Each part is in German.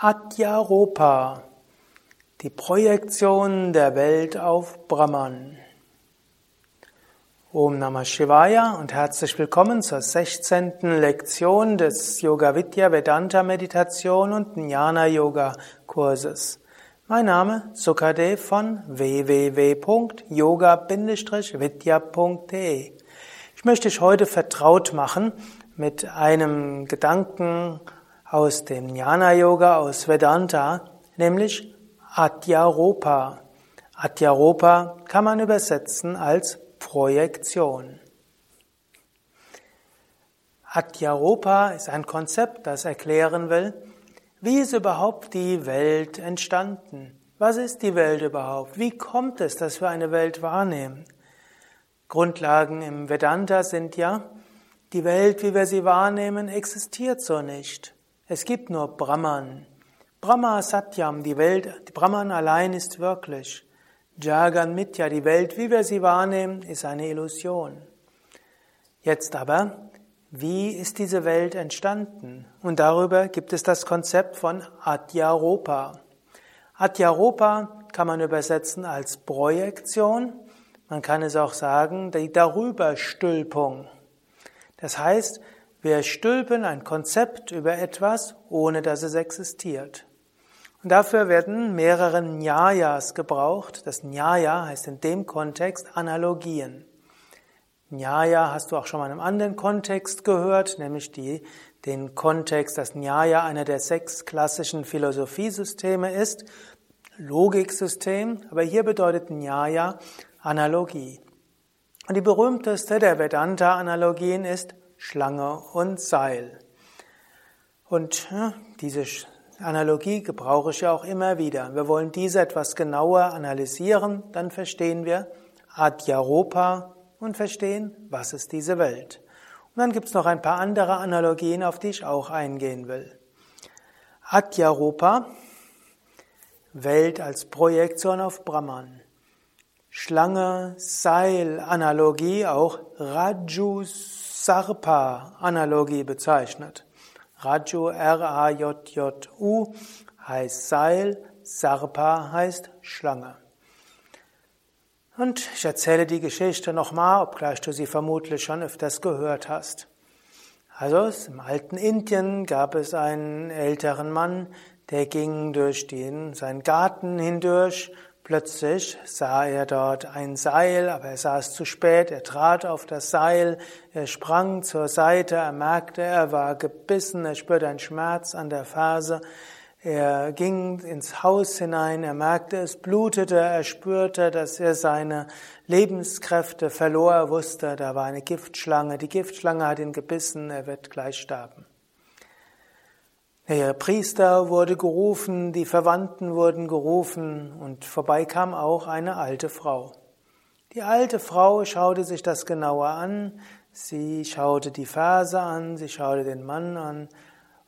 Adyaropa, die Projektion der Welt auf Brahman. Om Namah Shivaya und herzlich willkommen zur 16. Lektion des Yoga Vidya Vedanta Meditation und Jnana Yoga Kurses. Mein Name Sukadev von www.yoga-vidya.de. Ich möchte dich heute vertraut machen mit einem Gedanken aus dem Jnana Yoga, aus Vedanta, nämlich Adyaropa. Adyaropa kann man übersetzen als Projektion. Adyaropa ist ein Konzept, das erklären will, wie ist überhaupt die Welt entstanden? Was ist die Welt überhaupt? Wie kommt es, dass wir eine Welt wahrnehmen? Grundlagen im Vedanta sind ja, die Welt, wie wir sie wahrnehmen, existiert so nicht. Es gibt nur Brahman. Brahma Satyam, die Welt, Brahman allein ist wirklich. Jagan Mitya, die Welt, wie wir sie wahrnehmen, ist eine Illusion. Jetzt aber, wie ist diese Welt entstanden? Und darüber gibt es das Konzept von Adyaropa. Adyaropa kann man übersetzen als Projektion. Man kann es auch sagen, die Darüberstülpung. Das heißt, wir stülpen ein Konzept über etwas, ohne dass es existiert. Und dafür werden mehrere Nyayas gebraucht. Das Nyaya heißt in dem Kontext Analogien. Nyaya hast du auch schon mal in einem anderen Kontext gehört, nämlich die, den Kontext, dass Nyaya einer der sechs klassischen Philosophiesysteme ist. Logiksystem, aber hier bedeutet Nyaya Analogie. Und die berühmteste der Vedanta-Analogien ist Schlange und Seil. Und diese Analogie gebrauche ich ja auch immer wieder. Wir wollen diese etwas genauer analysieren, dann verstehen wir Adyaropa und verstehen, was ist diese Welt. Und dann gibt es noch ein paar andere Analogien, auf die ich auch eingehen will. Adyaropa, Welt als Projektion auf Brahman. Schlange, Seil, Analogie, auch Rajus Sarpa-Analogie bezeichnet. Raju, R-A-J-J-U, heißt Seil, Sarpa heißt Schlange. Und ich erzähle die Geschichte nochmal, obgleich du sie vermutlich schon öfters gehört hast. Also im alten Indien gab es einen älteren Mann, der ging durch den, seinen Garten hindurch Plötzlich sah er dort ein Seil, aber er sah es zu spät, er trat auf das Seil, er sprang zur Seite, er merkte, er war gebissen, er spürte einen Schmerz an der Ferse, er ging ins Haus hinein, er merkte, es blutete, er spürte, dass er seine Lebenskräfte verlor, er wusste, da war eine Giftschlange, die Giftschlange hat ihn gebissen, er wird gleich sterben. Der Priester wurde gerufen, die Verwandten wurden gerufen und vorbei kam auch eine alte Frau. Die alte Frau schaute sich das genauer an, sie schaute die Verse an, sie schaute den Mann an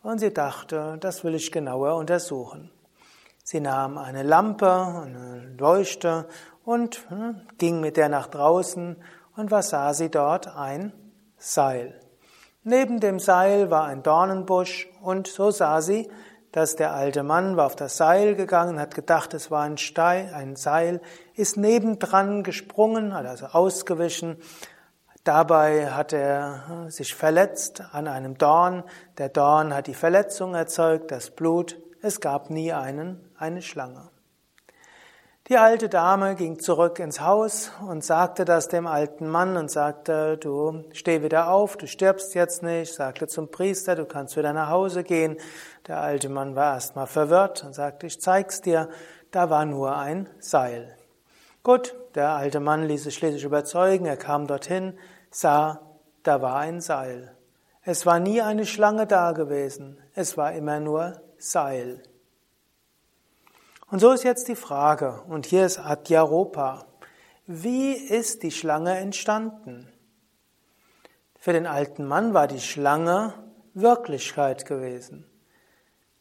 und sie dachte, das will ich genauer untersuchen. Sie nahm eine Lampe, eine Leuchte und hm, ging mit der nach draußen und was sah sie dort? Ein Seil. Neben dem Seil war ein Dornenbusch und so sah sie, dass der alte Mann war auf das Seil gegangen, hat gedacht, es war ein Stein, ein Seil, ist nebendran gesprungen, hat also ausgewichen. Dabei hat er sich verletzt an einem Dorn. Der Dorn hat die Verletzung erzeugt, das Blut. Es gab nie einen, eine Schlange. Die alte Dame ging zurück ins Haus und sagte das dem alten Mann und sagte, du steh wieder auf, du stirbst jetzt nicht, sagte zum Priester, du kannst wieder nach Hause gehen. Der alte Mann war erstmal verwirrt und sagte, ich zeig's dir, da war nur ein Seil. Gut, der alte Mann ließ sich schließlich überzeugen, er kam dorthin, sah, da war ein Seil. Es war nie eine Schlange da gewesen, es war immer nur Seil. Und so ist jetzt die Frage, und hier ist Adyaropa. Wie ist die Schlange entstanden? Für den alten Mann war die Schlange Wirklichkeit gewesen.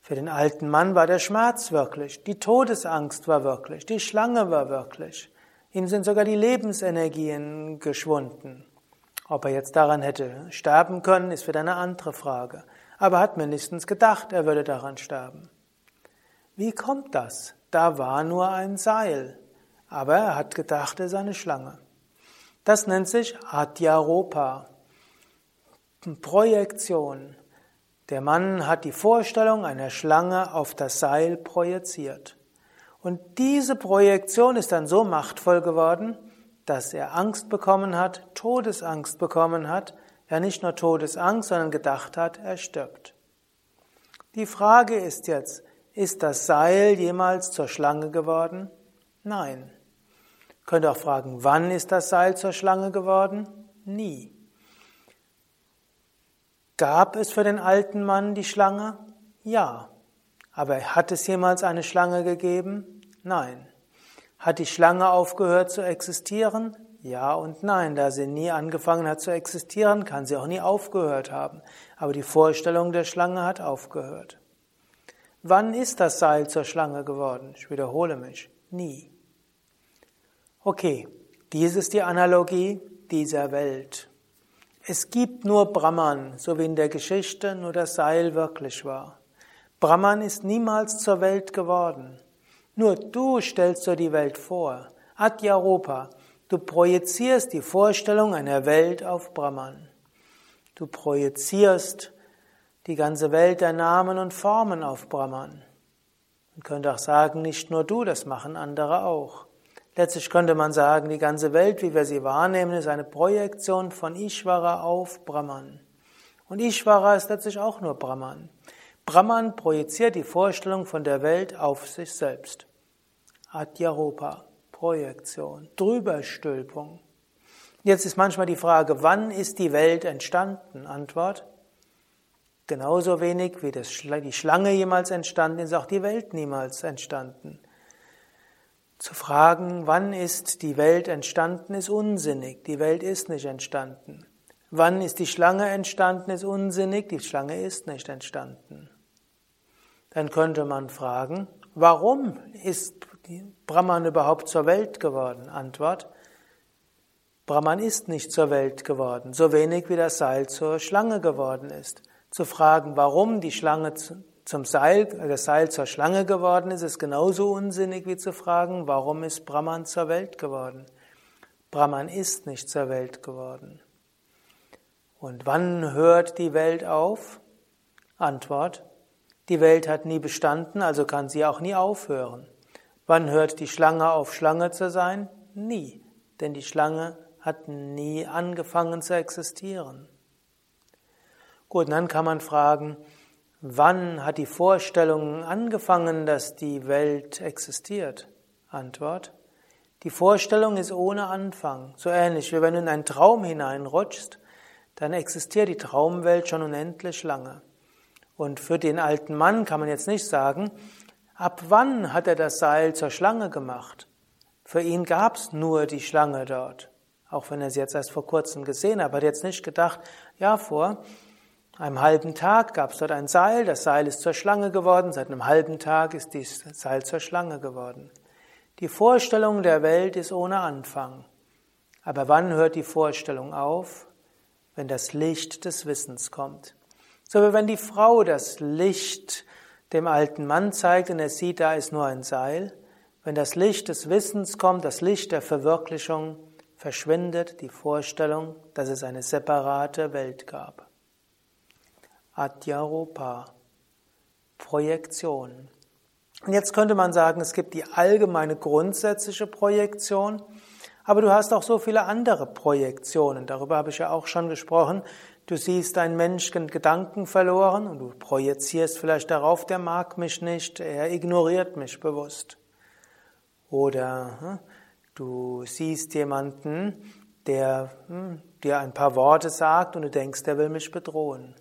Für den alten Mann war der Schmerz wirklich, die Todesangst war wirklich, die Schlange war wirklich. Ihm sind sogar die Lebensenergien geschwunden. Ob er jetzt daran hätte sterben können, ist wieder eine andere Frage. Aber er hat mindestens gedacht, er würde daran sterben. Wie kommt das? Da war nur ein Seil, aber er hat gedacht, es ist eine Schlange. Das nennt sich Adyaropa, Projektion. Der Mann hat die Vorstellung einer Schlange auf das Seil projiziert. Und diese Projektion ist dann so machtvoll geworden, dass er Angst bekommen hat, Todesangst bekommen hat, ja nicht nur Todesangst, sondern gedacht hat, er stirbt. Die Frage ist jetzt, ist das Seil jemals zur Schlange geworden? Nein. Könnt ihr auch fragen, wann ist das Seil zur Schlange geworden? Nie. Gab es für den alten Mann die Schlange? Ja. Aber hat es jemals eine Schlange gegeben? Nein. Hat die Schlange aufgehört zu existieren? Ja und nein. Da sie nie angefangen hat zu existieren, kann sie auch nie aufgehört haben. Aber die Vorstellung der Schlange hat aufgehört. Wann ist das Seil zur Schlange geworden? Ich wiederhole mich. Nie. Okay, dies ist die Analogie dieser Welt. Es gibt nur Brahman, so wie in der Geschichte nur das Seil wirklich war. Brahman ist niemals zur Welt geworden. Nur du stellst dir die Welt vor. Adyaropa. Du projizierst die Vorstellung einer Welt auf Brahman. Du projizierst die ganze Welt der Namen und Formen auf Brahman. Man könnte auch sagen, nicht nur du, das machen andere auch. Letztlich könnte man sagen, die ganze Welt, wie wir sie wahrnehmen, ist eine Projektion von Ishvara auf Brahman. Und Ishvara ist letztlich auch nur Brahman. Brahman projiziert die Vorstellung von der Welt auf sich selbst. Adyaropa, Projektion, Drüberstülpung. Jetzt ist manchmal die Frage, wann ist die Welt entstanden? Antwort, genauso wenig wie das, die Schlange jemals entstanden ist, auch die Welt niemals entstanden. Zu fragen, wann ist die Welt entstanden, ist unsinnig. Die Welt ist nicht entstanden. Wann ist die Schlange entstanden, ist unsinnig. Die Schlange ist nicht entstanden. Dann könnte man fragen, warum ist Brahman überhaupt zur Welt geworden? Antwort, Brahman ist nicht zur Welt geworden, so wenig wie das Seil zur Schlange geworden ist. Zu fragen, warum die Schlange zum Seil, das Seil zur Schlange geworden ist, ist genauso unsinnig wie zu fragen, warum ist Brahman zur Welt geworden? Brahman ist nicht zur Welt geworden. Und wann hört die Welt auf? Antwort, die Welt hat nie bestanden, also kann sie auch nie aufhören. Wann hört die Schlange auf, Schlange zu sein? Nie, denn die Schlange hat nie angefangen zu existieren. Gut, dann kann man fragen, Wann hat die Vorstellung angefangen, dass die Welt existiert? Antwort. Die Vorstellung ist ohne Anfang. So ähnlich wie wenn du in einen Traum hineinrutschst, dann existiert die Traumwelt schon unendlich lange. Und für den alten Mann kann man jetzt nicht sagen, ab wann hat er das Seil zur Schlange gemacht? Für ihn gab es nur die Schlange dort. Auch wenn er sie jetzt erst vor kurzem gesehen hat, hat er jetzt nicht gedacht, ja, vor einem halben Tag gab es dort ein Seil, das Seil ist zur Schlange geworden, seit einem halben Tag ist das Seil zur Schlange geworden. Die Vorstellung der Welt ist ohne Anfang. Aber wann hört die Vorstellung auf? Wenn das Licht des Wissens kommt. So wie wenn die Frau das Licht dem alten Mann zeigt und er sieht, da ist nur ein Seil. Wenn das Licht des Wissens kommt, das Licht der Verwirklichung, verschwindet die Vorstellung, dass es eine separate Welt gab. Adyaropa, Projektion. Und jetzt könnte man sagen, es gibt die allgemeine grundsätzliche Projektion, aber du hast auch so viele andere Projektionen. Darüber habe ich ja auch schon gesprochen. Du siehst einen Menschen Gedanken verloren und du projizierst vielleicht darauf, der mag mich nicht, er ignoriert mich bewusst. Oder hm, du siehst jemanden, der hm, dir ein paar Worte sagt und du denkst, der will mich bedrohen.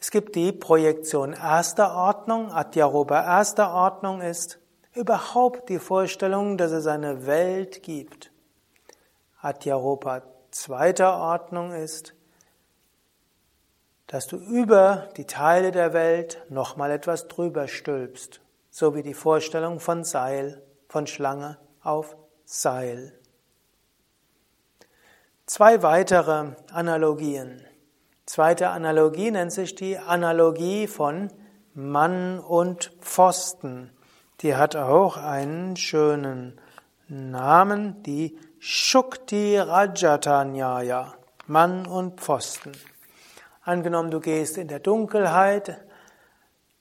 Es gibt die Projektion erster Ordnung. Adyaroba erster Ordnung ist überhaupt die Vorstellung, dass es eine Welt gibt. Adyaropa zweiter Ordnung ist, dass du über die Teile der Welt nochmal etwas drüber stülpst, so wie die Vorstellung von Seil, von Schlange auf Seil. Zwei weitere Analogien. Zweite Analogie nennt sich die Analogie von Mann und Pfosten. Die hat auch einen schönen Namen, die Shukti Rajatanyaya, Mann und Pfosten. Angenommen, du gehst in der Dunkelheit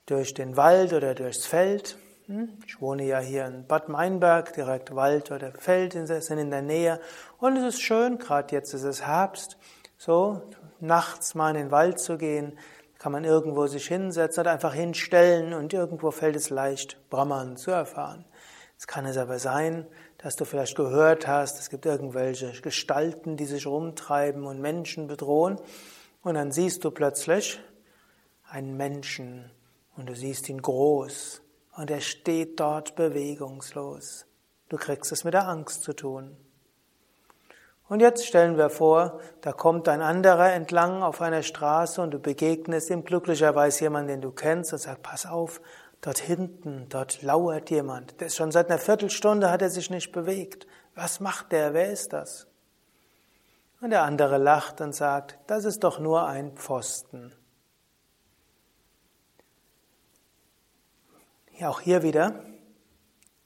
durch den Wald oder durchs Feld. Hm? Ich wohne ja hier in Bad Meinberg, direkt Wald oder Feld sind in der Nähe. Und es ist schön, gerade jetzt ist es Herbst, so nachts mal in den Wald zu gehen, kann man irgendwo sich hinsetzen oder einfach hinstellen und irgendwo fällt es leicht, Brahman zu erfahren. Es kann es aber sein, dass du vielleicht gehört hast, es gibt irgendwelche Gestalten, die sich rumtreiben und Menschen bedrohen und dann siehst du plötzlich einen Menschen und du siehst ihn groß und er steht dort bewegungslos. Du kriegst es mit der Angst zu tun. Und jetzt stellen wir vor, da kommt ein anderer entlang auf einer Straße und du begegnest ihm glücklicherweise jemand, den du kennst und sagst, pass auf, dort hinten, dort lauert jemand. Der ist schon seit einer Viertelstunde hat er sich nicht bewegt. Was macht der? Wer ist das? Und der andere lacht und sagt, das ist doch nur ein Pfosten. Ja, auch hier wieder.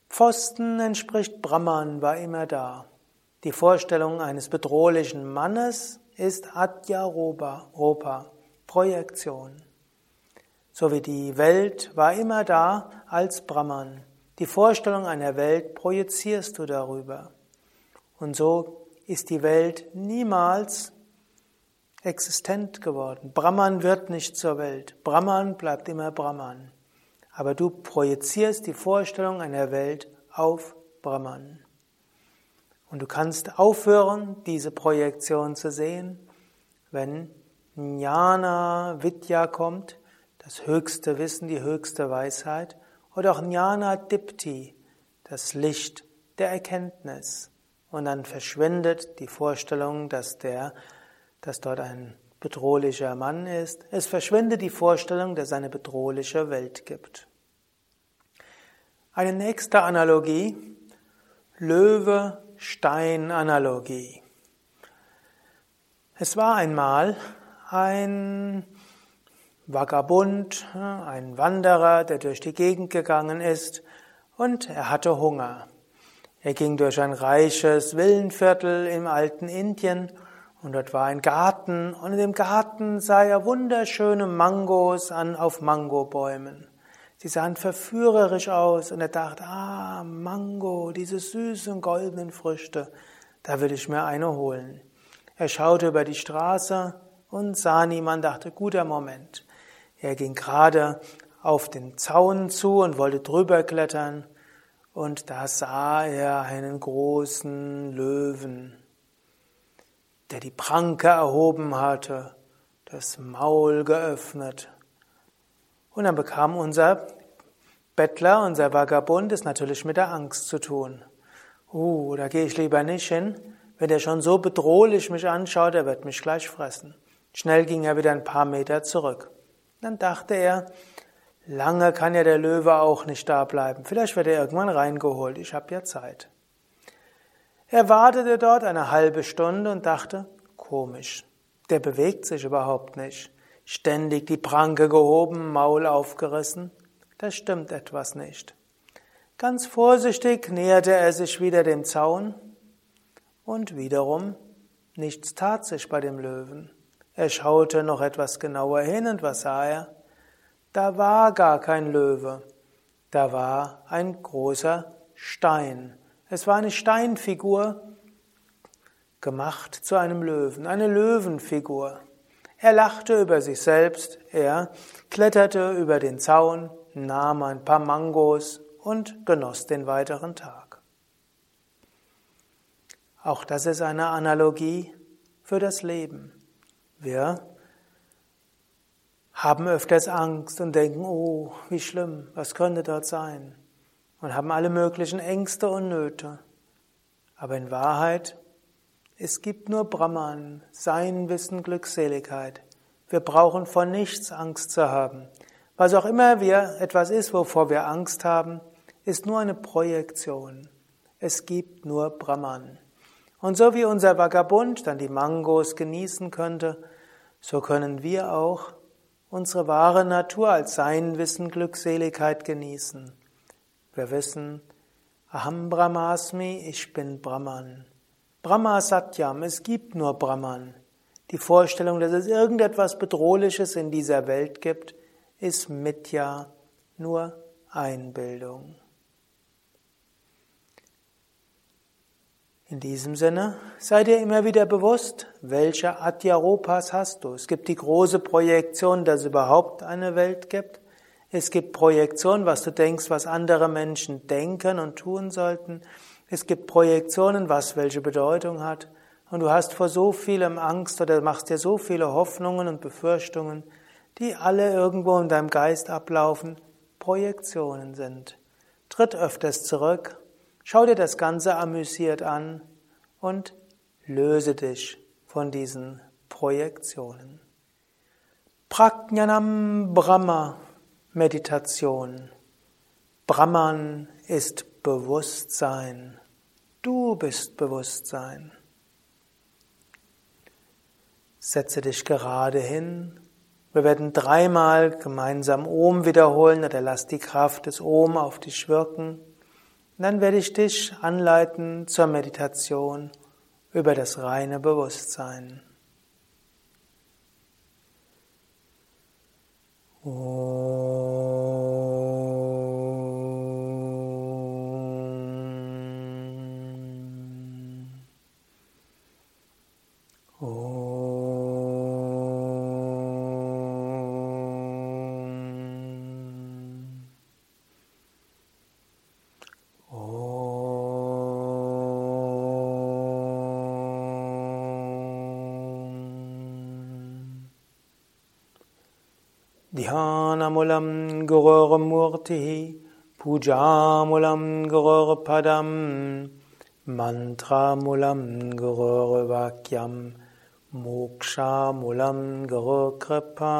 Pfosten entspricht Brahman, war immer da. Die Vorstellung eines bedrohlichen Mannes ist Adyaropa, Projektion. So wie die Welt war immer da als Brahman. Die Vorstellung einer Welt projizierst du darüber. Und so ist die Welt niemals existent geworden. Brahman wird nicht zur Welt. Brahman bleibt immer Brahman. Aber du projizierst die Vorstellung einer Welt auf Brahman. Und du kannst aufhören, diese Projektion zu sehen, wenn Jnana Vidya kommt, das höchste Wissen, die höchste Weisheit, oder auch Jnana Dipti, das Licht der Erkenntnis. Und dann verschwindet die Vorstellung, dass der, dass dort ein bedrohlicher Mann ist. Es verschwindet die Vorstellung, dass es eine bedrohliche Welt gibt. Eine nächste Analogie. Löwe Steinanalogie. Es war einmal ein Vagabund, ein Wanderer, der durch die Gegend gegangen ist und er hatte Hunger. Er ging durch ein reiches Villenviertel im alten Indien und dort war ein Garten und in dem Garten sah er wunderschöne Mangos an auf Mangobäumen. Sie sahen verführerisch aus und er dachte, ah, Mango, diese süßen goldenen Früchte, da will ich mir eine holen. Er schaute über die Straße und sah niemand, dachte, guter Moment. Er ging gerade auf den Zaun zu und wollte drüber klettern und da sah er einen großen Löwen, der die Pranke erhoben hatte, das Maul geöffnet und dann bekam unser Bettler, unser Vagabund, es natürlich mit der Angst zu tun. Uh, da gehe ich lieber nicht hin. Wenn er schon so bedrohlich mich anschaut, er wird mich gleich fressen. Schnell ging er wieder ein paar Meter zurück. Dann dachte er, lange kann ja der Löwe auch nicht da bleiben. Vielleicht wird er irgendwann reingeholt. Ich habe ja Zeit. Er wartete dort eine halbe Stunde und dachte, komisch, der bewegt sich überhaupt nicht ständig die Pranke gehoben, Maul aufgerissen. Da stimmt etwas nicht. Ganz vorsichtig näherte er sich wieder dem Zaun und wiederum nichts tat sich bei dem Löwen. Er schaute noch etwas genauer hin und was sah er? Da war gar kein Löwe. Da war ein großer Stein. Es war eine Steinfigur gemacht zu einem Löwen, eine Löwenfigur. Er lachte über sich selbst, er kletterte über den Zaun, nahm ein paar Mangos und genoss den weiteren Tag. Auch das ist eine Analogie für das Leben. Wir haben öfters Angst und denken, oh, wie schlimm, was könnte dort sein? Und haben alle möglichen Ängste und Nöte. Aber in Wahrheit es gibt nur Brahman, sein Wissen, Glückseligkeit. Wir brauchen vor nichts Angst zu haben. Was auch immer wir etwas ist, wovor wir Angst haben, ist nur eine Projektion. Es gibt nur Brahman. Und so wie unser Vagabund dann die Mangos genießen könnte, so können wir auch unsere wahre Natur als sein Wissen, Glückseligkeit genießen. Wir wissen, Aham Brahmasmi, ich bin Brahman. Brahma Satyam, es gibt nur Brahman. Die Vorstellung, dass es irgendetwas Bedrohliches in dieser Welt gibt, ist Mitya, nur Einbildung. In diesem Sinne, sei dir immer wieder bewusst, welche Adyaropas hast du. Es gibt die große Projektion, dass es überhaupt eine Welt gibt. Es gibt Projektion, was du denkst, was andere Menschen denken und tun sollten. Es gibt Projektionen, was welche Bedeutung hat. Und du hast vor so vielem Angst oder machst dir so viele Hoffnungen und Befürchtungen, die alle irgendwo in deinem Geist ablaufen, Projektionen sind. Tritt öfters zurück Schau dir das Ganze amüsiert an und löse dich von diesen Projektionen. Prajnanam Brahma Meditation. Brahman ist Bewusstsein. Du bist Bewusstsein. Setze dich gerade hin. Wir werden dreimal gemeinsam Om wiederholen oder lass die Kraft des Om auf dich wirken. Und dann werde ich dich anleiten zur Meditation über das reine Bewusstsein. Pujamulam Murti, Pujamulam Padam, Mantra Mulam Gurur Vakyam, Moksha Mulam Mokshamulam Kripa.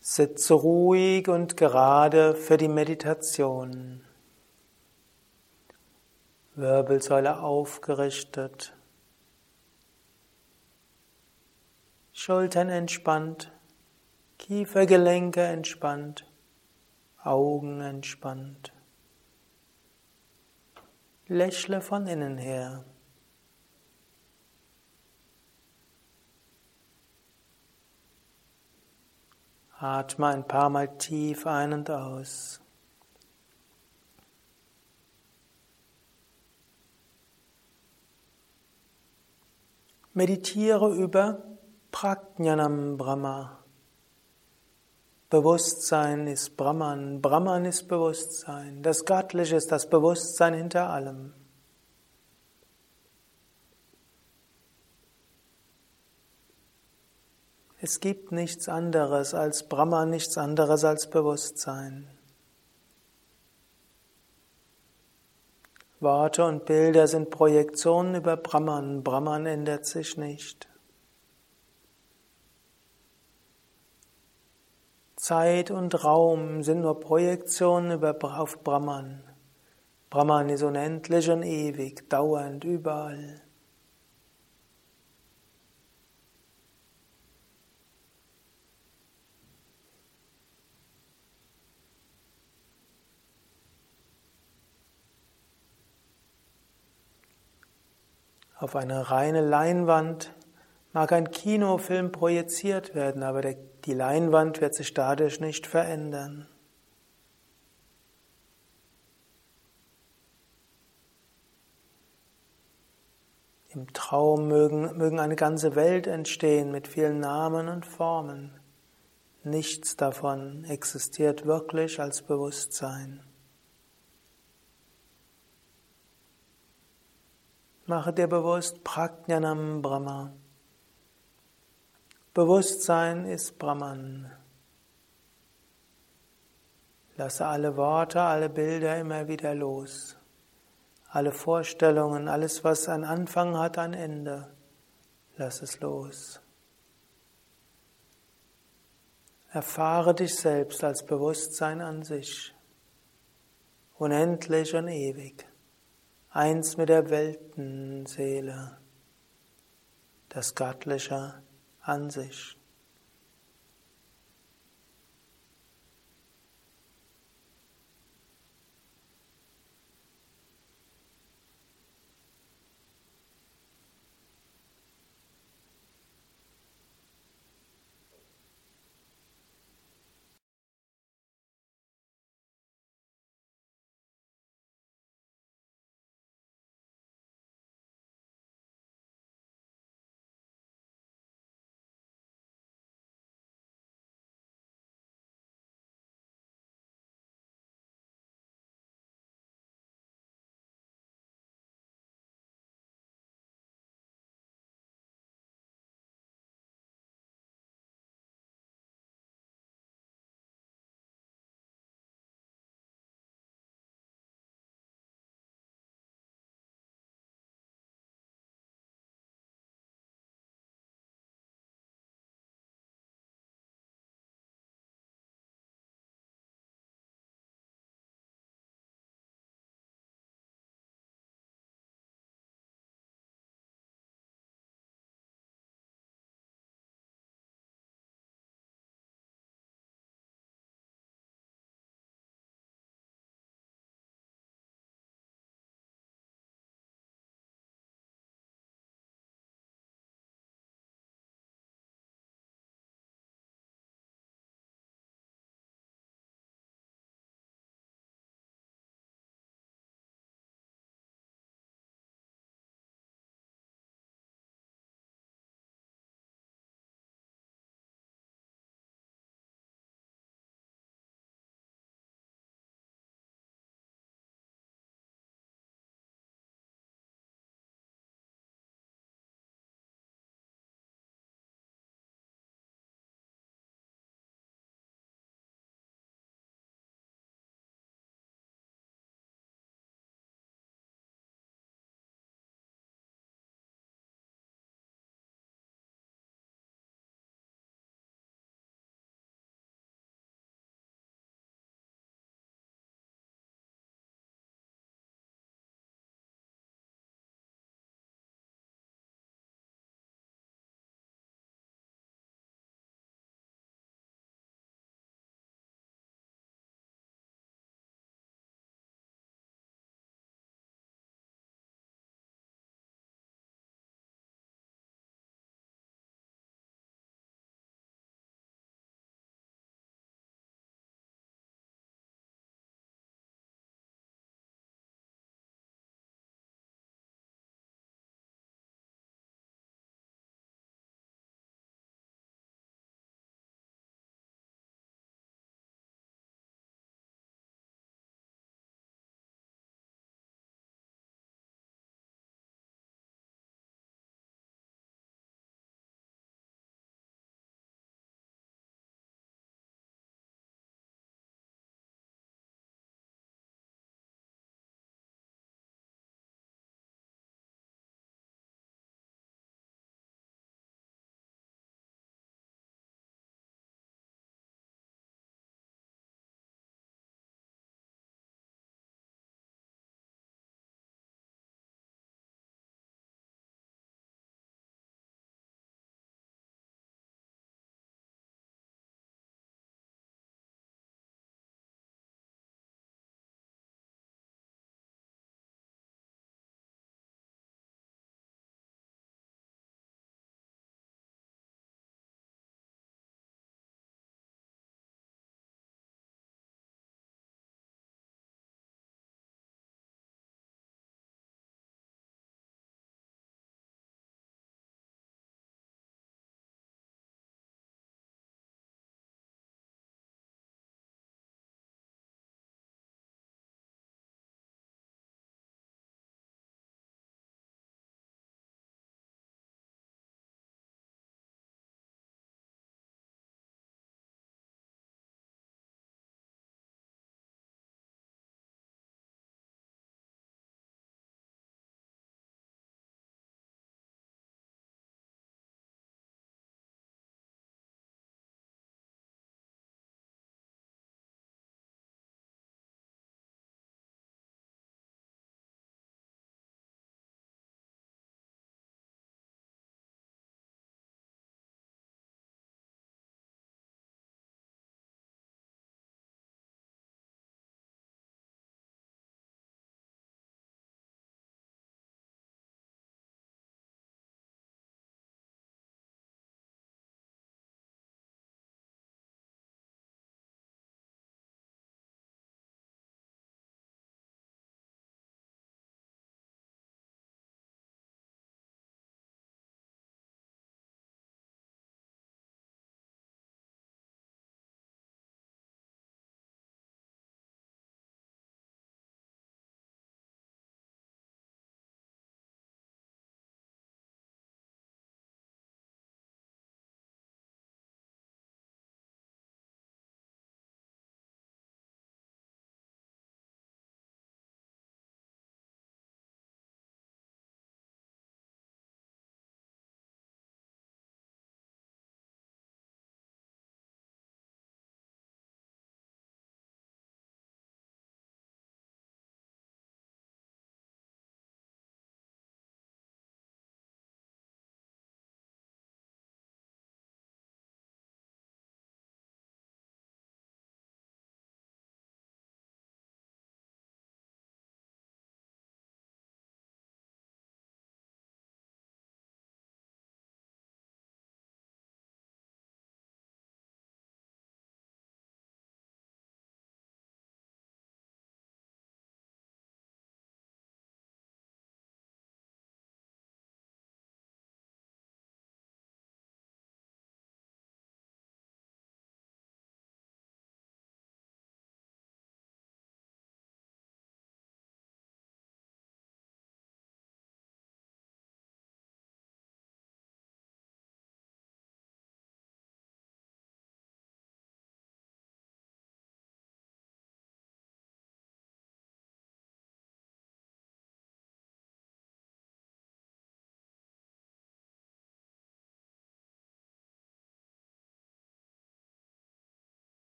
Sitze ruhig und gerade für die Meditation. Wirbelsäule aufgerichtet, Schultern entspannt, Kiefergelenke entspannt, Augen entspannt. Lächle von innen her. Atme ein paar Mal tief ein und aus. Meditiere über Prajnanam Brahma. Bewusstsein ist Brahman, Brahman ist Bewusstsein. Das Göttliche ist das Bewusstsein hinter allem. Es gibt nichts anderes als Brahman, nichts anderes als Bewusstsein. Worte und Bilder sind Projektionen über Brahman. Brahman ändert sich nicht. Zeit und Raum sind nur Projektionen über, auf Brahman. Brahman ist unendlich und ewig, dauernd, überall. Auf eine reine Leinwand mag ein Kinofilm projiziert werden, aber der, die Leinwand wird sich dadurch nicht verändern. Im Traum mögen, mögen eine ganze Welt entstehen mit vielen Namen und Formen. Nichts davon existiert wirklich als Bewusstsein. Mache dir bewusst Prajnanam Brahma. Bewusstsein ist Brahman. Lasse alle Worte, alle Bilder immer wieder los. Alle Vorstellungen, alles, was einen Anfang hat, ein Ende. Lass es los. Erfahre dich selbst als Bewusstsein an sich. Unendlich und ewig eins mit der Weltenseele. das Göttliche an sich.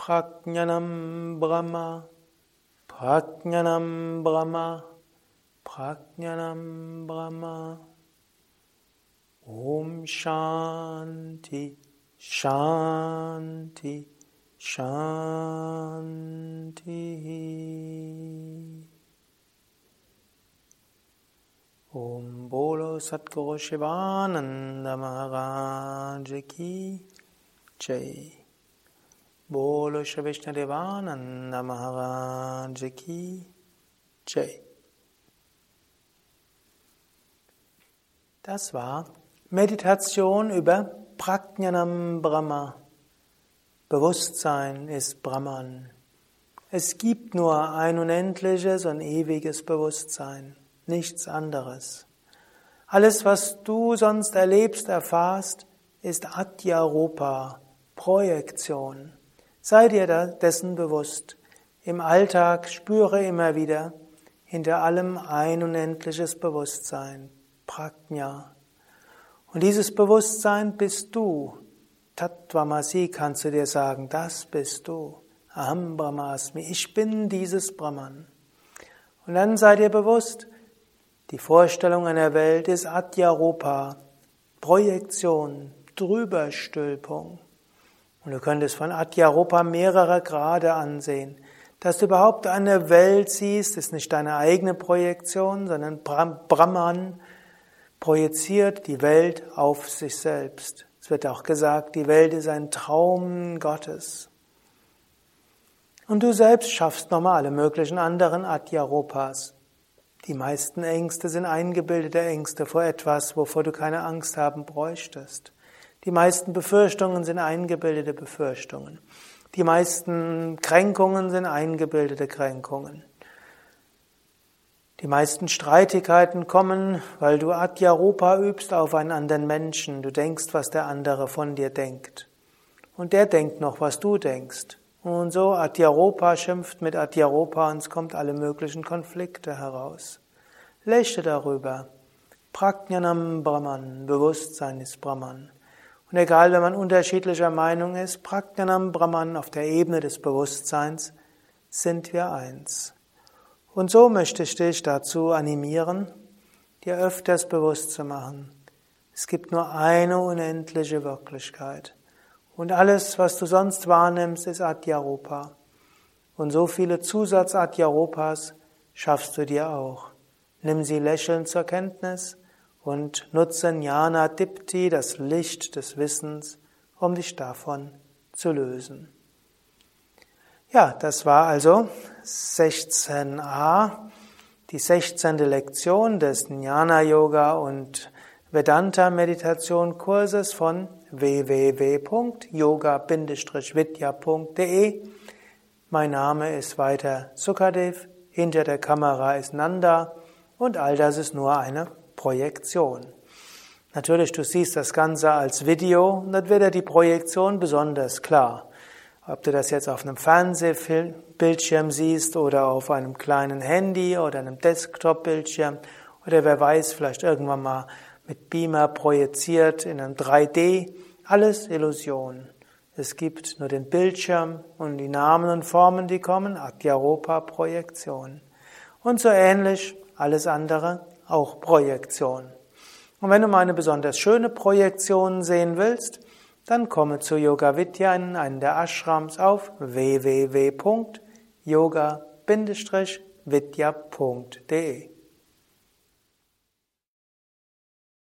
Prajnanam Brahma, Prajnanam Brahma, Prajnanam Brahma. Om Shanti, Shanti, Shanti. Om Bolo Satguru Shivananda Maharaj Ki Jai. Bolo Shri Vishnadevananda Maharaj Ki Jai. Das war Meditation über Prajnanam Brahma. Bewusstsein ist Brahman. Es gibt nur ein unendliches und ewiges Bewusstsein, nichts anderes. Alles, was du sonst erlebst, erfahrst, ist Adhyaropa, Projektion. Sei dir dessen bewusst. Im Alltag spüre immer wieder hinter allem ein unendliches Bewusstsein, Prajna. Und dieses Bewusstsein bist du. Tattvamasi kannst du dir sagen, das bist du. Aham Brahmasmi, ich bin dieses Brahman. Und dann sei dir bewusst, die Vorstellung einer Welt ist Adhyaropa, Projektion, Drüberstülpung. Und du könntest von Adhyaropa mehrere Grade ansehen. Dass du überhaupt eine Welt siehst, ist nicht deine eigene Projektion, sondern Brahman projiziert die Welt auf sich selbst. Es wird auch gesagt, die Welt ist ein Traum Gottes. Und du selbst schaffst normale möglichen anderen Adhyaropas. Die meisten Ängste sind eingebildete Ängste vor etwas, wovor du keine Angst haben bräuchtest. Die meisten Befürchtungen sind eingebildete Befürchtungen. Die meisten Kränkungen sind eingebildete Kränkungen. Die meisten Streitigkeiten kommen, weil du Adhyaropa übst auf einen anderen Menschen. Du denkst, was der andere von dir denkt. Und der denkt noch, was du denkst. Und so Adhyaropa schimpft mit Adhyaropa und es kommt alle möglichen Konflikte heraus. Lächte darüber. Prajnanam Brahman, Bewusstsein ist Brahman. Und egal, wenn man unterschiedlicher Meinung ist, Prajnanam Brahman auf der Ebene des Bewusstseins sind wir eins. Und so möchte ich dich dazu animieren, dir öfters bewusst zu machen. Es gibt nur eine unendliche Wirklichkeit. Und alles, was du sonst wahrnimmst, ist Adhyaropa. Und so viele Zusatz-Adhyaropas schaffst du dir auch. Nimm sie lächelnd zur Kenntnis und nutze Jnana Dipti, das Licht des Wissens, um dich davon zu lösen. Ja, das war also 16a, die 16. Lektion des Jnana Yoga und Vedanta Meditation Kurses von www.yoga-vidya.de. Mein Name ist weiter Sukadev, hinter der Kamera ist Nanda und all das ist nur eine Projektion. Natürlich, du siehst das Ganze als Video und dann wird dir die Projektion besonders klar. Ob du das jetzt auf einem Fernsehbildschirm siehst oder auf einem kleinen Handy oder einem Desktop-Bildschirm oder wer weiß, vielleicht irgendwann mal mit Beamer projiziert in einem 3D, alles Illusion. Es gibt nur den Bildschirm und die Namen und Formen, die kommen, Adhyaropa-Projektion. Und so ähnlich alles andere auch Projektion. Und wenn du mal eine besonders schöne Projektion sehen willst, dann komme zu Yoga Vidya in einen der Ashrams auf www.yoga-vidya.de